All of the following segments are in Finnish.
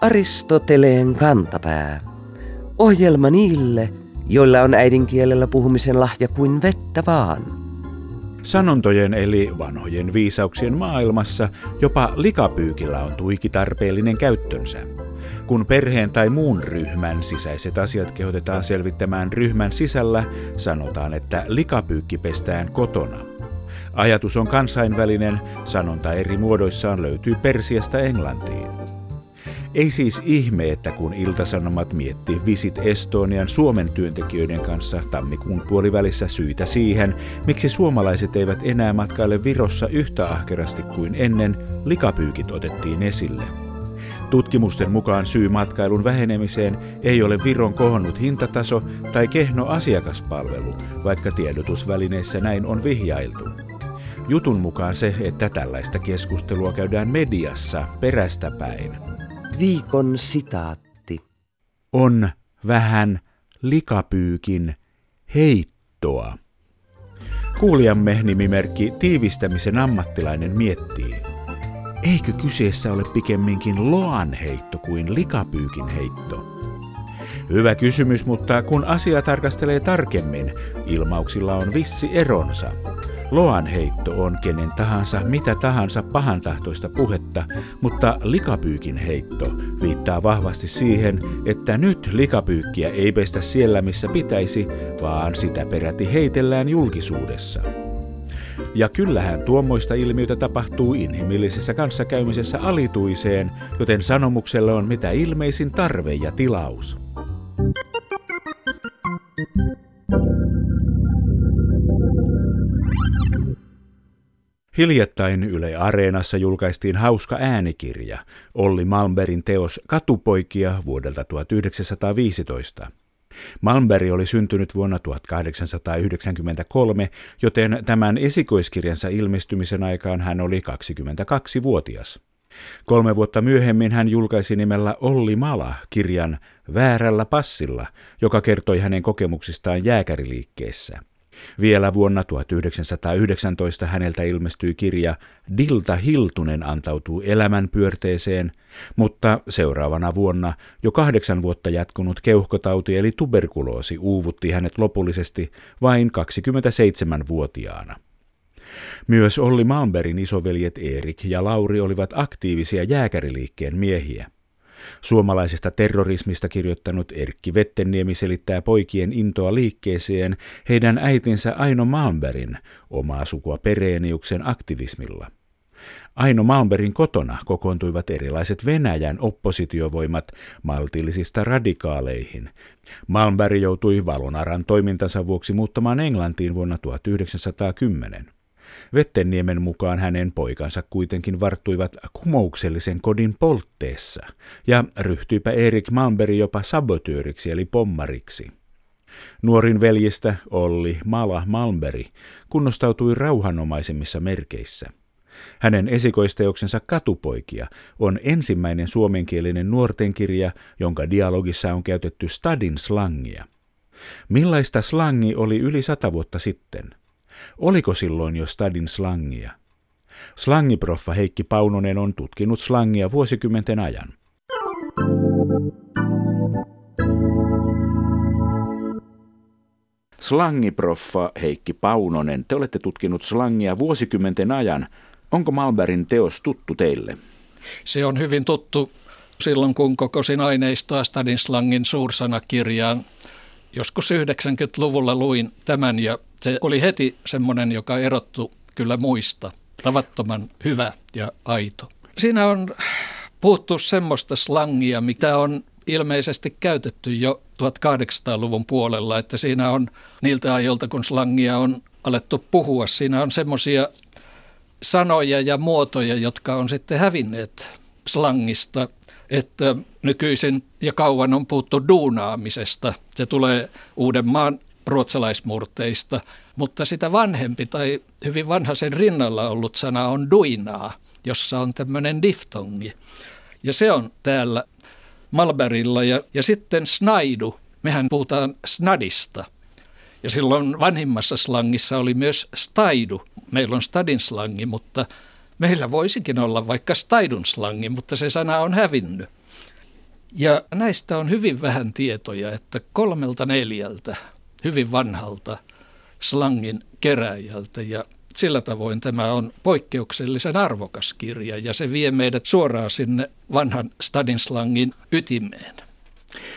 Aristoteleen kantapää. Ohjelma niille, joilla on äidinkielellä puhumisen lahja kuin vettä vaan. Sanontojen eli vanhojen viisauksien maailmassa jopa likapyykillä on tuiki tarpeellinen käyttönsä. Kun perheen tai muun ryhmän sisäiset asiat kehotetaan selvittämään ryhmän sisällä, sanotaan, että likapyykki pestään kotona. Ajatus on kansainvälinen, sanonta eri muodoissaan löytyy Persiasta Englantiin. Ei siis ihme, että kun Iltasanomat mietti Visit Estonian Suomen työntekijöiden kanssa tammikuun puolivälissä syitä siihen, miksi suomalaiset eivät enää matkaile Virossa yhtä ahkerasti kuin ennen, likapyykit otettiin esille. Tutkimusten mukaan syy matkailun vähenemiseen ei ole Viron kohonnut hintataso tai kehno asiakaspalvelu, vaikka tiedotusvälineissä näin on vihjailtu. Jutun mukaan se, että tällaista keskustelua käydään mediassa perästä päin. Viikon sitaatti. On vähän likapyykin heittoa. Kuulijamme nimimerkki Tiivistämisen ammattilainen miettii. Eikö kyseessä ole pikemminkin loan heitto kuin likapyykin heitto? Hyvä kysymys, mutta kun asia tarkastelee tarkemmin, ilmauksilla on vissi eronsa. Loan heitto on kenen tahansa mitä tahansa pahantahtoista puhetta, mutta likapyykin heitto viittaa vahvasti siihen, että nyt likapyykkiä ei pestä siellä missä pitäisi, vaan sitä peräti heitellään julkisuudessa. Ja kyllähän tuommoista ilmiötä tapahtuu inhimillisessä kanssakäymisessä alituiseen, joten sanomuksella on mitä ilmeisin tarve ja tilaus. Hiljattain Yle Areenassa julkaistiin hauska äänikirja, Olli Malmbergin teos Katupoikia vuodelta 1915. Malmberg oli syntynyt vuonna 1893, joten tämän esikoiskirjansa ilmestymisen aikaan hän oli 22-vuotias. Kolme vuotta myöhemmin hän julkaisi nimellä Olli Mala kirjan Väärällä passilla, joka kertoi hänen kokemuksistaan jääkäriliikkeessä. Vielä vuonna 1919 häneltä ilmestyi kirja Dilta Hiltunen antautuu elämän pyörteeseen, mutta seuraavana vuonna jo kahdeksan vuotta jatkunut keuhkotauti eli tuberkuloosi uuvutti hänet lopullisesti vain 27-vuotiaana. Myös Olli Malmbergin isoveljet Erik ja Lauri olivat aktiivisia jääkäriliikkeen miehiä. Suomalaisesta terrorismista kirjoittanut Erkki Vettenniemi selittää poikien intoa liikkeeseen heidän äitinsä Aino Malmbergin omaa sukua Pereeniuksen aktivismilla. Aino Malmbergin kotona kokoontuivat erilaiset Venäjän oppositiovoimat maltillisista radikaaleihin. Malmberg joutui Valonaran toimintansa vuoksi muuttamaan Englantiin vuonna 1910. Vettenniemen mukaan hänen poikansa kuitenkin varttuivat kumouksellisen kodin poltteessa, ja ryhtyipä Erik Malmberg jopa sabotööriksi eli pommariksi. Nuorin veljistä Olli Mala Malmberg kunnostautui rauhanomaisemmissa merkeissä. Hänen esikoisteoksensa Katupoikia on ensimmäinen suomenkielinen nuortenkirja, jonka dialogissa on käytetty stadin slangia. Millaista slangi oli yli sata vuotta sitten – Oliko silloin jo stadin slangia? Slangiproffa Heikki Paunonen on tutkinut slangia vuosikymmenten ajan. Slangiproffa Heikki Paunonen, te olette tutkinut slangia vuosikymmenten ajan. Onko Malbergin teos tuttu teille? Se on hyvin tuttu silloin, kun kokosin aineistoa Stadin slangin suursanakirjaan. Joskus 90-luvulla luin tämän ja se oli heti semmoinen, joka erottu kyllä muista. Tavattoman hyvä ja aito. Siinä on puhuttu semmoista slangia, mitä on ilmeisesti käytetty jo 1800-luvun puolella, että siinä on niiltä ajoilta, kun slangia on alettu puhua, siinä on semmoisia sanoja ja muotoja, jotka on sitten hävinneet slangista, että nykyisin ja kauan on puhuttu duunaamisesta. Se tulee Uudenmaan ruotsalaismurteista, mutta sitä vanhempi tai hyvin vanha sen rinnalla ollut sana on duinaa, jossa on tämmöinen diftongi. Ja se on täällä Malberilla ja, ja sitten snaidu. Mehän puhutaan snadista. Ja silloin vanhimmassa slangissa oli myös staidu, meillä on stadin slangi, mutta meillä voisikin olla vaikka staidun slangi, mutta se sana on hävinnyt. Ja näistä on hyvin vähän tietoja, että kolmelta neljältä hyvin vanhalta slangin keräjältä ja sillä tavoin tämä on poikkeuksellisen arvokas kirja ja se vie meidät suoraan sinne vanhan stadin slangin ytimeen.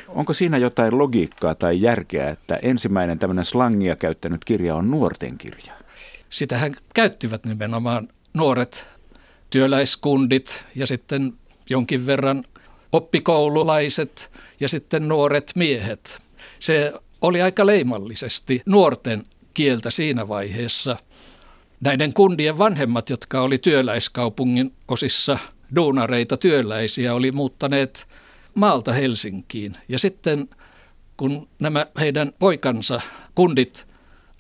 Onko siinä jotain logiikkaa tai järkeä, että ensimmäinen tämmöinen slangia käyttänyt kirja on nuorten kirja? Sitähän käyttivät nimenomaan nuoret työläiskundit ja sitten jonkin verran oppikoululaiset ja sitten nuoret miehet. Se oli aika leimallisesti nuorten kieltä siinä vaiheessa. Näiden kundien vanhemmat, jotka oli työläiskaupungin osissa duunareita työläisiä, oli muuttaneet maalta Helsinkiin. Ja sitten kun nämä heidän poikansa, kundit,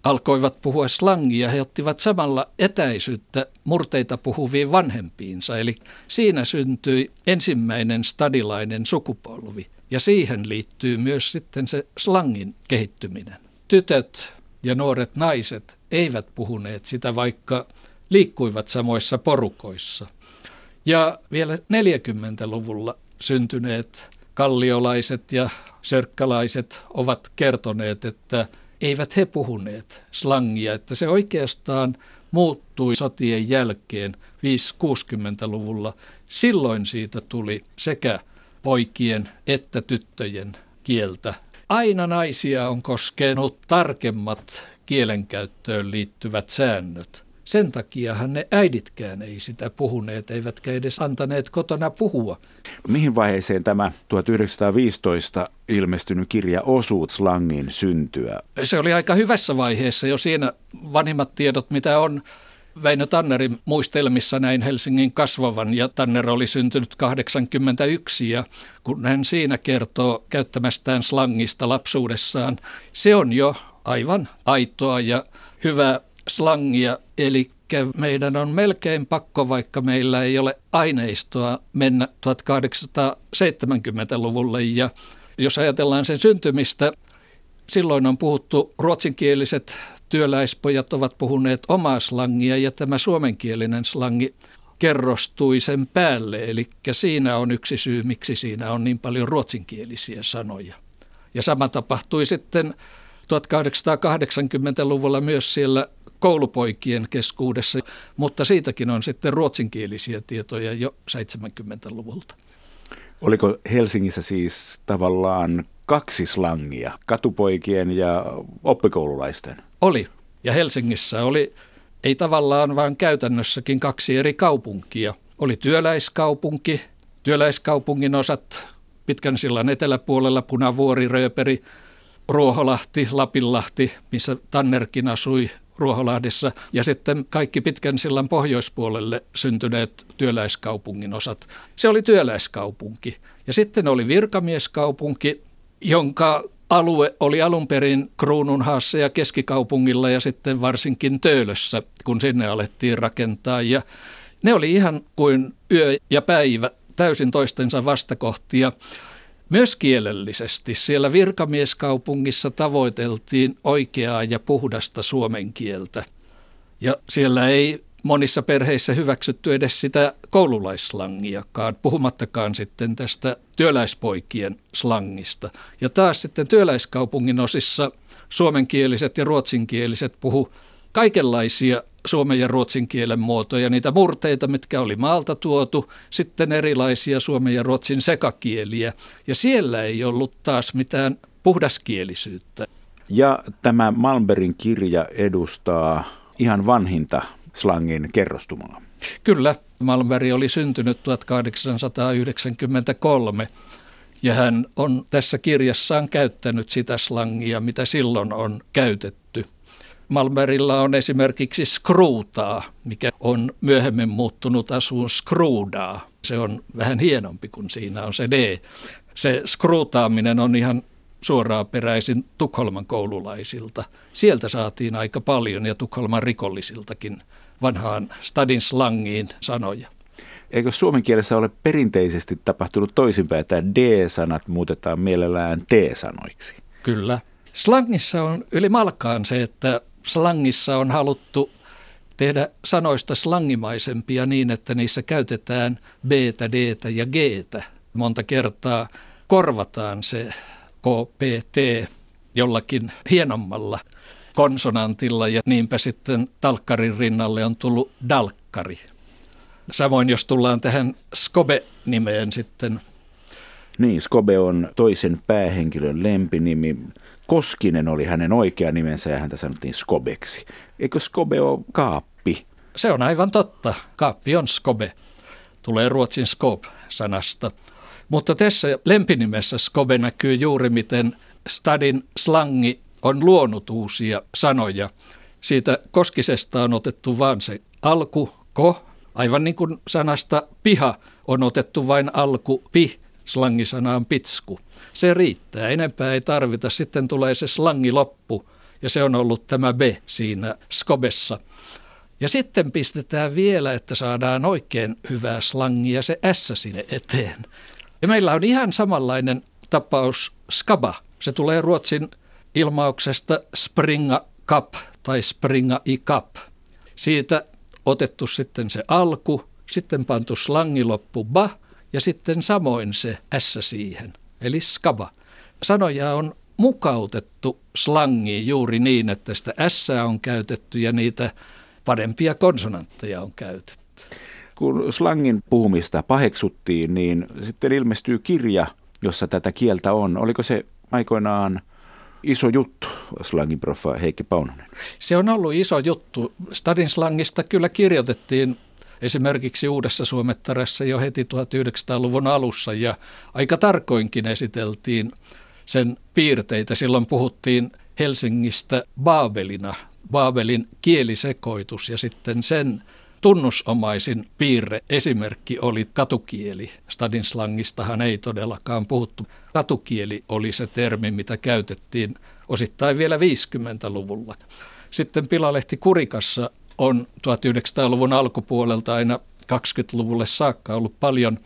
alkoivat puhua slangia, he ottivat samalla etäisyyttä murteita puhuviin vanhempiinsa. Eli siinä syntyi ensimmäinen stadilainen sukupolvi. Ja siihen liittyy myös sitten se slangin kehittyminen. Tytöt ja nuoret naiset eivät puhuneet sitä, vaikka liikkuivat samoissa porukoissa. Ja vielä 40-luvulla syntyneet kalliolaiset ja sörkkalaiset ovat kertoneet, että eivät he puhuneet slangia, että se oikeastaan muuttui sotien jälkeen 5-60-luvulla. Silloin siitä tuli sekä poikien että tyttöjen kieltä. Aina naisia on koskenut tarkemmat kielenkäyttöön liittyvät säännöt. Sen takiahan ne äiditkään ei sitä puhuneet, eivätkä edes antaneet kotona puhua. Mihin vaiheeseen tämä 1915 ilmestynyt kirja osuut slangin syntyä? Se oli aika hyvässä vaiheessa jo siinä vanhimmat tiedot, mitä on Väinö Tannerin muistelmissa näin Helsingin kasvavan ja Tanner oli syntynyt 81 ja kun hän siinä kertoo käyttämästään slangista lapsuudessaan, se on jo aivan aitoa ja hyvää slangia, eli meidän on melkein pakko, vaikka meillä ei ole aineistoa mennä 1870-luvulle ja jos ajatellaan sen syntymistä, silloin on puhuttu ruotsinkieliset työläispojat ovat puhuneet omaa slangia ja tämä suomenkielinen slangi kerrostui sen päälle. Eli siinä on yksi syy, miksi siinä on niin paljon ruotsinkielisiä sanoja. Ja sama tapahtui sitten 1880-luvulla myös siellä koulupoikien keskuudessa, mutta siitäkin on sitten ruotsinkielisiä tietoja jo 70-luvulta. Oliko Helsingissä siis tavallaan kaksi slangia, katupoikien ja oppikoululaisten? Oli. Ja Helsingissä oli ei tavallaan vaan käytännössäkin kaksi eri kaupunkia. Oli työläiskaupunki, työläiskaupungin osat pitkän sillan eteläpuolella Punavuori, Rööperi, Ruoholahti, Lapinlahti, missä Tannerkin asui Ruoholahdessa, ja sitten kaikki pitkän sillan pohjoispuolelle syntyneet työläiskaupungin osat. Se oli työläiskaupunki. Ja sitten oli virkamieskaupunki, jonka alue oli alun perin Kruununhaassa ja keskikaupungilla ja sitten varsinkin Töölössä, kun sinne alettiin rakentaa. Ja ne oli ihan kuin yö ja päivä täysin toistensa vastakohtia. Myös kielellisesti siellä virkamieskaupungissa tavoiteltiin oikeaa ja puhdasta suomen kieltä. Ja siellä ei monissa perheissä hyväksytty edes sitä koululaisslangiakaan, puhumattakaan sitten tästä työläispoikien slangista. Ja taas sitten työläiskaupungin osissa suomenkieliset ja ruotsinkieliset puhu kaikenlaisia suomen ja ruotsin kielen muotoja, niitä murteita, mitkä oli maalta tuotu, sitten erilaisia suomen ja ruotsin sekakieliä. Ja siellä ei ollut taas mitään puhdaskielisyyttä. Ja tämä Malmberin kirja edustaa ihan vanhinta slangin kerrostumaa. Kyllä, Malmberg oli syntynyt 1893 ja hän on tässä kirjassaan käyttänyt sitä slangia, mitä silloin on käytetty. Malmbergilla on esimerkiksi skruutaa, mikä on myöhemmin muuttunut asuun skruudaa. Se on vähän hienompi kuin siinä on se D. Se skruutaaminen on ihan suoraan peräisin Tukholman koululaisilta. Sieltä saatiin aika paljon ja Tukholman rikollisiltakin vanhaan stadin slangiin sanoja. Eikö suomen kielessä ole perinteisesti tapahtunut toisinpäin, että D-sanat muutetaan mielellään T-sanoiksi? Kyllä. Slangissa on yli malkaan se, että slangissa on haluttu tehdä sanoista slangimaisempia niin, että niissä käytetään b, d ja g. Monta kertaa korvataan se KPT jollakin hienommalla konsonantilla ja niinpä sitten talkkarin rinnalle on tullut dalkkari. Samoin jos tullaan tähän Skobe-nimeen sitten. Niin, Skobe on toisen päähenkilön lempinimi. Koskinen oli hänen oikea nimensä ja häntä sanottiin Skobeksi. Eikö Skobe ole kaappi? Se on aivan totta. Kaappi on Skobe. Tulee ruotsin Skob-sanasta. Mutta tässä lempinimessä Skobe näkyy juuri miten Stadin slangi on luonut uusia sanoja. Siitä Koskisesta on otettu vain se alku, ko, aivan niin kuin sanasta piha on otettu vain alku, pi, slangisana on pitsku. Se riittää, enempää ei tarvita. Sitten tulee se slangi loppu ja se on ollut tämä be siinä skobessa. Ja sitten pistetään vielä, että saadaan oikein hyvää slangia se S sinne eteen. Ja meillä on ihan samanlainen tapaus skaba. Se tulee ruotsin ilmauksesta springa kap tai springa i kap. Siitä otettu sitten se alku, sitten pantu slangiloppu ba ja sitten samoin se s siihen, eli skaba. Sanoja on mukautettu slangiin juuri niin, että sitä s on käytetty ja niitä parempia konsonantteja on käytetty. Kun slangin puhumista paheksuttiin, niin sitten ilmestyy kirja, jossa tätä kieltä on. Oliko se aikoinaan iso juttu, slangin profa Heikki Paunonen? Se on ollut iso juttu. Stadin slangista kyllä kirjoitettiin esimerkiksi Uudessa Suomettaressa jo heti 1900-luvun alussa ja aika tarkoinkin esiteltiin sen piirteitä. Silloin puhuttiin Helsingistä Baabelina, Baabelin kielisekoitus ja sitten sen tunnusomaisin piirre, esimerkki oli katukieli. Stadin slangistahan ei todellakaan puhuttu. Katukieli oli se termi, mitä käytettiin osittain vielä 50-luvulla. Sitten Pilalehti Kurikassa on 1900-luvun alkupuolelta aina 20-luvulle saakka ollut paljon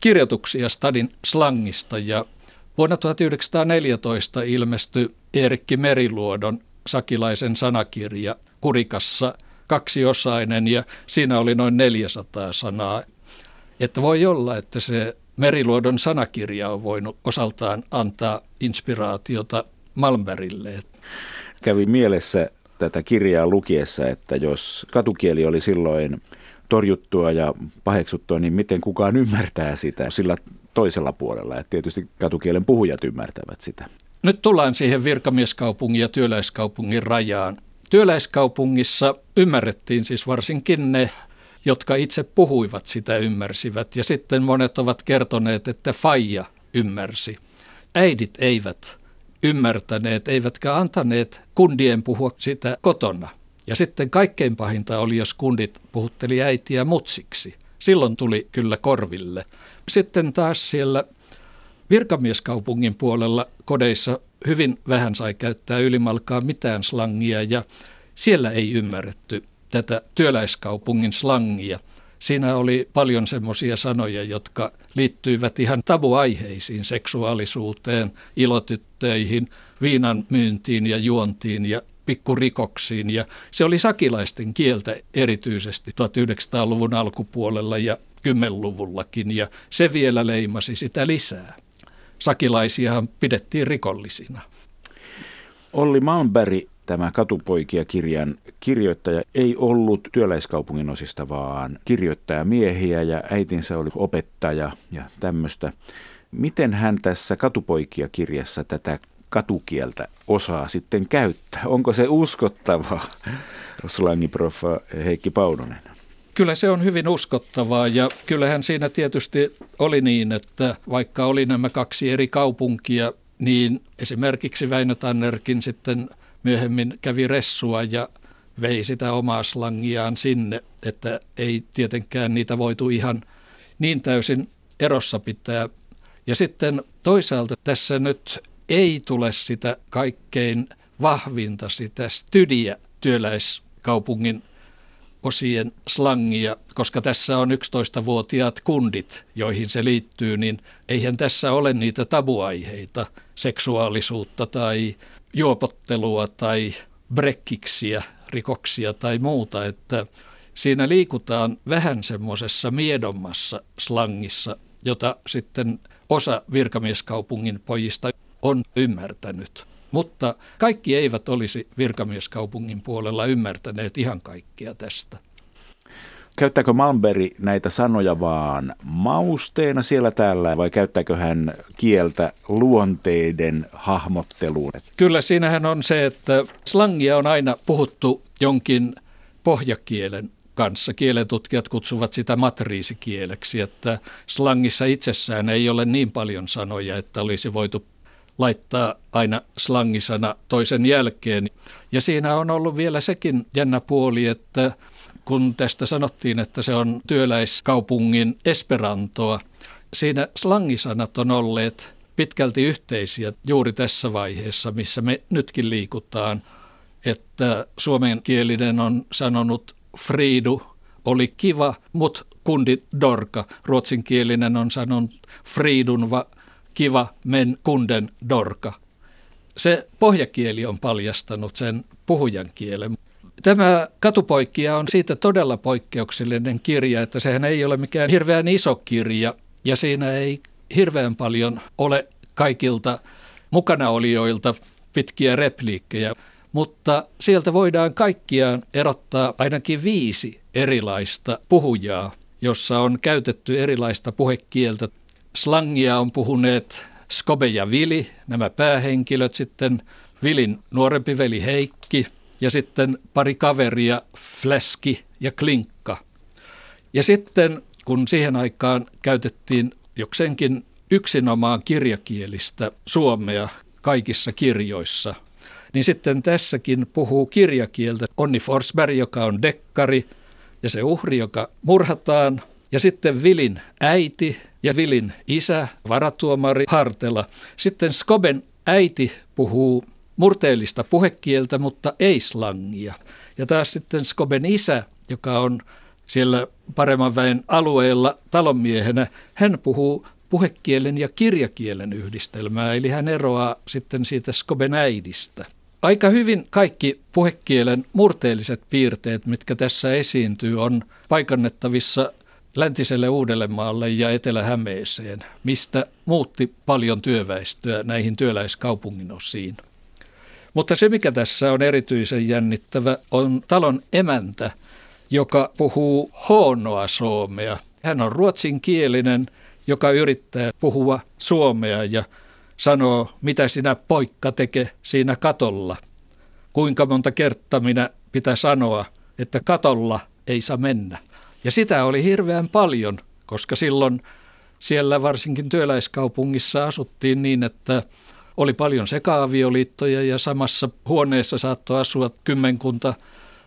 kirjoituksia Stadin slangista ja vuonna 1914 ilmestyi Eerikki Meriluodon sakilaisen sanakirja Kurikassa – kaksiosainen ja siinä oli noin 400 sanaa. Että voi olla, että se Meriluodon sanakirja on voinut osaltaan antaa inspiraatiota Malmberille. Kävi mielessä tätä kirjaa lukiessa, että jos katukieli oli silloin torjuttua ja paheksuttua, niin miten kukaan ymmärtää sitä sillä toisella puolella. että tietysti katukielen puhujat ymmärtävät sitä. Nyt tullaan siihen virkamieskaupungin ja työläiskaupungin rajaan. Työläiskaupungissa ymmärrettiin siis varsinkin ne, jotka itse puhuivat sitä ymmärsivät. Ja sitten monet ovat kertoneet, että faija ymmärsi. Äidit eivät ymmärtäneet, eivätkä antaneet kundien puhua sitä kotona. Ja sitten kaikkein pahinta oli, jos kundit puhutteli äitiä mutsiksi. Silloin tuli kyllä korville. Sitten taas siellä virkamieskaupungin puolella kodeissa hyvin vähän sai käyttää ylimalkaa mitään slangia ja siellä ei ymmärretty tätä työläiskaupungin slangia. Siinä oli paljon semmoisia sanoja, jotka liittyivät ihan tabuaiheisiin, seksuaalisuuteen, ilotyttöihin, viinan myyntiin ja juontiin ja pikkurikoksiin. Ja se oli sakilaisten kieltä erityisesti 1900-luvun alkupuolella ja 10-luvullakin ja se vielä leimasi sitä lisää sakilaisiahan pidettiin rikollisina. Olli Malmberg, tämä Katupoikia-kirjan kirjoittaja, ei ollut työläiskaupungin osista, vaan kirjoittaja miehiä ja äitinsä oli opettaja ja tämmöistä. Miten hän tässä Katupoikia-kirjassa tätä katukieltä osaa sitten käyttää? Onko se uskottavaa, slangiprofa Heikki Paunonen? Kyllä se on hyvin uskottavaa ja kyllähän siinä tietysti oli niin, että vaikka oli nämä kaksi eri kaupunkia, niin esimerkiksi Väinö Tannerkin sitten myöhemmin kävi ressua ja vei sitä omaa slangiaan sinne, että ei tietenkään niitä voitu ihan niin täysin erossa pitää. Ja sitten toisaalta tässä nyt ei tule sitä kaikkein vahvinta, sitä stydiä työläiskaupungin osien slangia, koska tässä on 11-vuotiaat kundit, joihin se liittyy, niin eihän tässä ole niitä tabuaiheita, seksuaalisuutta tai juopottelua tai brekkiksiä, rikoksia tai muuta, että siinä liikutaan vähän semmoisessa miedommassa slangissa, jota sitten osa virkamieskaupungin pojista on ymmärtänyt. Mutta kaikki eivät olisi virkamieskaupungin puolella ymmärtäneet ihan kaikkea tästä. Käyttääkö Malmberg näitä sanoja vaan mausteena siellä täällä vai käyttääkö hän kieltä luonteiden hahmotteluun? Kyllä siinähän on se, että slangia on aina puhuttu jonkin pohjakielen kanssa. Kielentutkijat kutsuvat sitä matriisikieleksi, että slangissa itsessään ei ole niin paljon sanoja, että olisi voitu laittaa aina slangisana toisen jälkeen. Ja siinä on ollut vielä sekin jännä puoli, että kun tästä sanottiin, että se on työläiskaupungin esperantoa, siinä slangisanat on olleet pitkälti yhteisiä juuri tässä vaiheessa, missä me nytkin liikutaan, että suomenkielinen on sanonut Fridu oli kiva, mut kundi dorka. Ruotsinkielinen on sanonut Fridun va kiva men kunden dorka. Se pohjakieli on paljastanut sen puhujan kielen. Tämä katupoikkia on siitä todella poikkeuksellinen kirja, että sehän ei ole mikään hirveän iso kirja ja siinä ei hirveän paljon ole kaikilta mukanaolijoilta pitkiä repliikkejä, mutta sieltä voidaan kaikkiaan erottaa ainakin viisi erilaista puhujaa, jossa on käytetty erilaista puhekieltä. Slangia on puhuneet Skobe ja Vili, nämä päähenkilöt, sitten Vilin nuorempi veli Heikki ja sitten pari kaveria, Fläski ja Klinkka. Ja sitten kun siihen aikaan käytettiin jokseenkin yksinomaan kirjakielistä suomea kaikissa kirjoissa, niin sitten tässäkin puhuu kirjakieltä Onni Forsberg, joka on dekkari, ja se uhri, joka murhataan, ja sitten Vilin äiti ja Vilin isä, varatuomari Hartela. Sitten Skoben äiti puhuu murteellista puhekieltä, mutta ei slangia. Ja taas sitten Skoben isä, joka on siellä paremman väen alueella talonmiehenä, hän puhuu puhekielen ja kirjakielen yhdistelmää, eli hän eroaa sitten siitä Skoben äidistä. Aika hyvin kaikki puhekielen murteelliset piirteet, mitkä tässä esiintyy, on paikannettavissa läntiselle Uudellemaalle ja Etelä-Hämeeseen, mistä muutti paljon työväestöä näihin työläiskaupungin osiin. Mutta se, mikä tässä on erityisen jännittävä, on talon emäntä, joka puhuu huonoa suomea. Hän on ruotsinkielinen, joka yrittää puhua suomea ja sanoo, mitä sinä poikka teke siinä katolla. Kuinka monta kertaa minä pitää sanoa, että katolla ei saa mennä. Ja sitä oli hirveän paljon, koska silloin siellä varsinkin työläiskaupungissa asuttiin niin, että oli paljon sekaavioliittoja ja samassa huoneessa saattoi asua kymmenkunta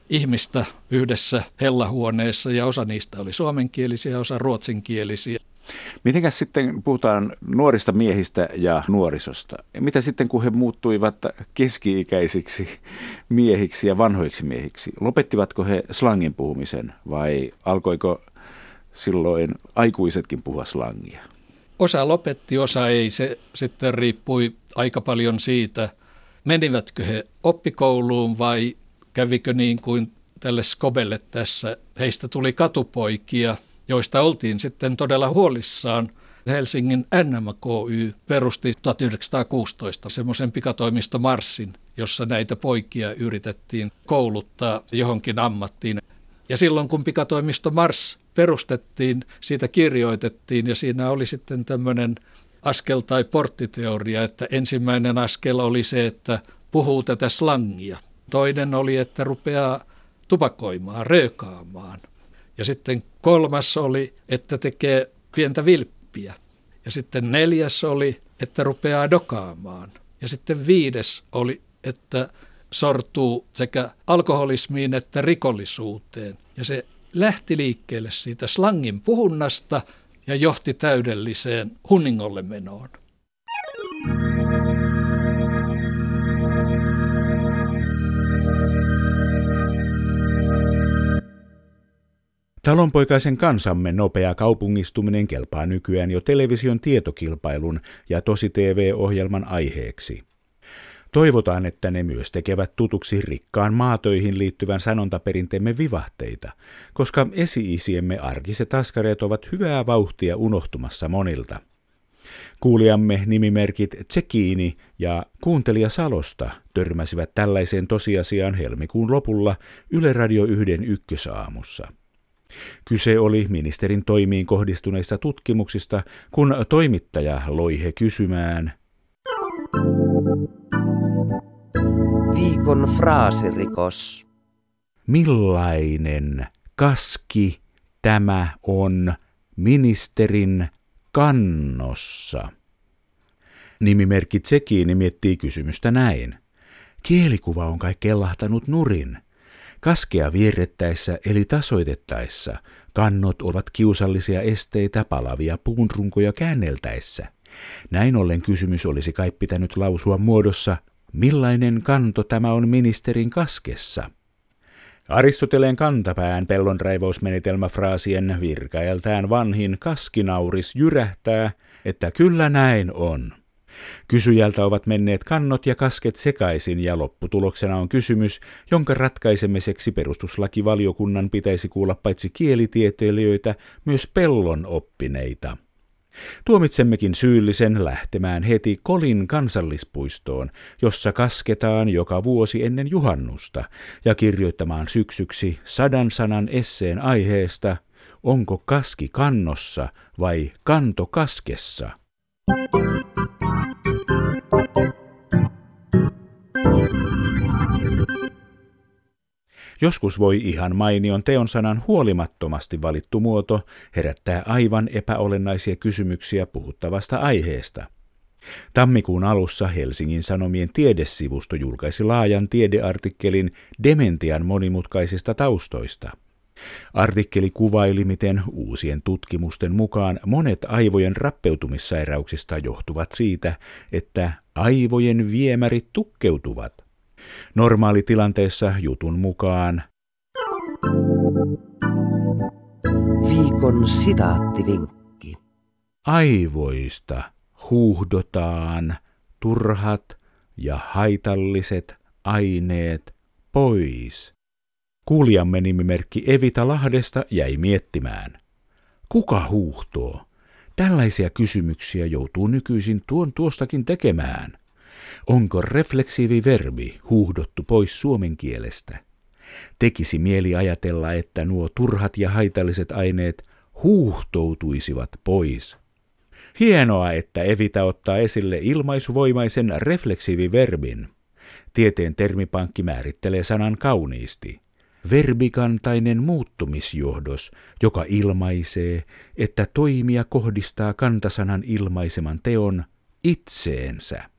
ihmistä yhdessä hellahuoneessa ja osa niistä oli suomenkielisiä, osa ruotsinkielisiä. Mitenkäs sitten puhutaan nuorista miehistä ja nuorisosta? Mitä sitten kun he muuttuivat keski-ikäisiksi miehiksi ja vanhoiksi miehiksi? Lopettivatko he slangin puhumisen vai alkoiko silloin aikuisetkin puhua slangia? Osa lopetti, osa ei. Se sitten riippui aika paljon siitä, menivätkö he oppikouluun vai kävikö niin kuin tälle Skobelle tässä. Heistä tuli katupoikia – joista oltiin sitten todella huolissaan. Helsingin NMKY perusti 1916 semmoisen pikatoimisto Marssin, jossa näitä poikia yritettiin kouluttaa johonkin ammattiin. Ja silloin kun pikatoimisto Mars perustettiin, siitä kirjoitettiin ja siinä oli sitten tämmöinen askel tai porttiteoria, että ensimmäinen askel oli se, että puhuu tätä slangia. Toinen oli, että rupeaa tupakoimaan, röökaamaan. Ja sitten kolmas oli, että tekee pientä vilppiä. Ja sitten neljäs oli, että rupeaa dokaamaan. Ja sitten viides oli, että sortuu sekä alkoholismiin että rikollisuuteen. Ja se lähti liikkeelle siitä slangin puhunnasta ja johti täydelliseen hunningolle menoon. Talonpoikaisen kansamme nopea kaupungistuminen kelpaa nykyään jo television tietokilpailun ja tosi TV-ohjelman aiheeksi. Toivotaan, että ne myös tekevät tutuksi rikkaan maatöihin liittyvän sanontaperinteemme vivahteita, koska esi-isiemme arkiset askareet ovat hyvää vauhtia unohtumassa monilta. Kuulijamme nimimerkit Tsekiini ja Kuuntelija Salosta törmäsivät tällaiseen tosiasiaan helmikuun lopulla Yle Radio 1 ykkösaamussa. Kyse oli ministerin toimiin kohdistuneista tutkimuksista, kun toimittaja loi he kysymään. Viikon fraasirikos. Millainen kaski tämä on ministerin kannossa? Nimimerkki Tsekiini miettii kysymystä näin. Kielikuva on kai kellahtanut nurin. Kaskea vierrettäessä eli tasoitettaessa kannot ovat kiusallisia esteitä palavia puunrunkoja käänneltäessä. Näin ollen kysymys olisi kai pitänyt lausua muodossa, millainen kanto tämä on ministerin kaskessa. Aristoteleen kantapään pellonraivausmenetelmäfraasien virkailtään vanhin kaskinauris jyrähtää, että kyllä näin on. Kysyjältä ovat menneet kannot ja kasket sekaisin ja lopputuloksena on kysymys, jonka ratkaisemiseksi perustuslakivaliokunnan pitäisi kuulla paitsi kielitieteilijöitä, myös pellon oppineita. Tuomitsemmekin syyllisen lähtemään heti Kolin kansallispuistoon, jossa kasketaan joka vuosi ennen juhannusta, ja kirjoittamaan syksyksi sadan sanan esseen aiheesta Onko kaski kannossa vai kanto kaskessa? Joskus voi ihan mainion teonsanan huolimattomasti valittu muoto herättää aivan epäolennaisia kysymyksiä puhuttavasta aiheesta. Tammikuun alussa Helsingin Sanomien tiedesivusto julkaisi laajan tiedeartikkelin dementian monimutkaisista taustoista. Artikkeli kuvaili, miten uusien tutkimusten mukaan monet aivojen rappeutumissairauksista johtuvat siitä, että aivojen viemärit tukkeutuvat – Normaalitilanteessa jutun mukaan Viikon sitaattivinkki. Aivoista huuhdotaan turhat ja haitalliset aineet pois. Kuulijamme nimimerkki Evita Lahdesta jäi miettimään. Kuka huuhtoo? Tällaisia kysymyksiä joutuu nykyisin tuon tuostakin tekemään. Onko refleksiivi verbi huuhdottu pois suomen kielestä? Tekisi mieli ajatella, että nuo turhat ja haitalliset aineet huuhtoutuisivat pois. Hienoa, että Evita ottaa esille ilmaisuvoimaisen refleksiiviverbin. Tieteen termipankki määrittelee sanan kauniisti. Verbikantainen muuttumisjohdos, joka ilmaisee, että toimija kohdistaa kantasanan ilmaiseman teon itseensä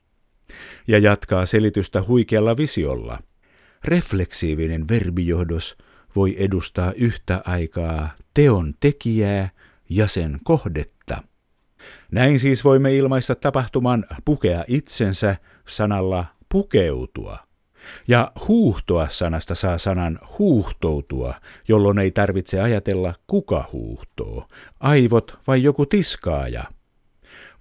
ja jatkaa selitystä huikealla visiolla. Refleksiivinen verbijohdos voi edustaa yhtä aikaa teon tekijää ja sen kohdetta. Näin siis voimme ilmaista tapahtuman pukea itsensä sanalla pukeutua. Ja huuhtoa sanasta saa sanan huuhtoutua, jolloin ei tarvitse ajatella kuka huuhtoo, aivot vai joku tiskaaja.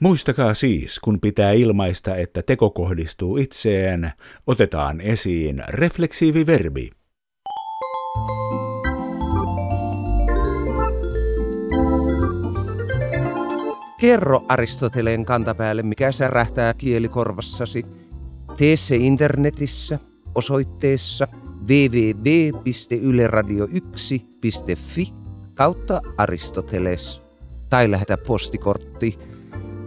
Muistakaa siis, kun pitää ilmaista, että teko kohdistuu itseen, otetaan esiin refleksiiviverbi. Kerro Aristoteleen kantapäälle, mikä särähtää kielikorvassasi. Tee se internetissä osoitteessa www.yleradio1.fi kautta Aristoteles tai lähetä postikortti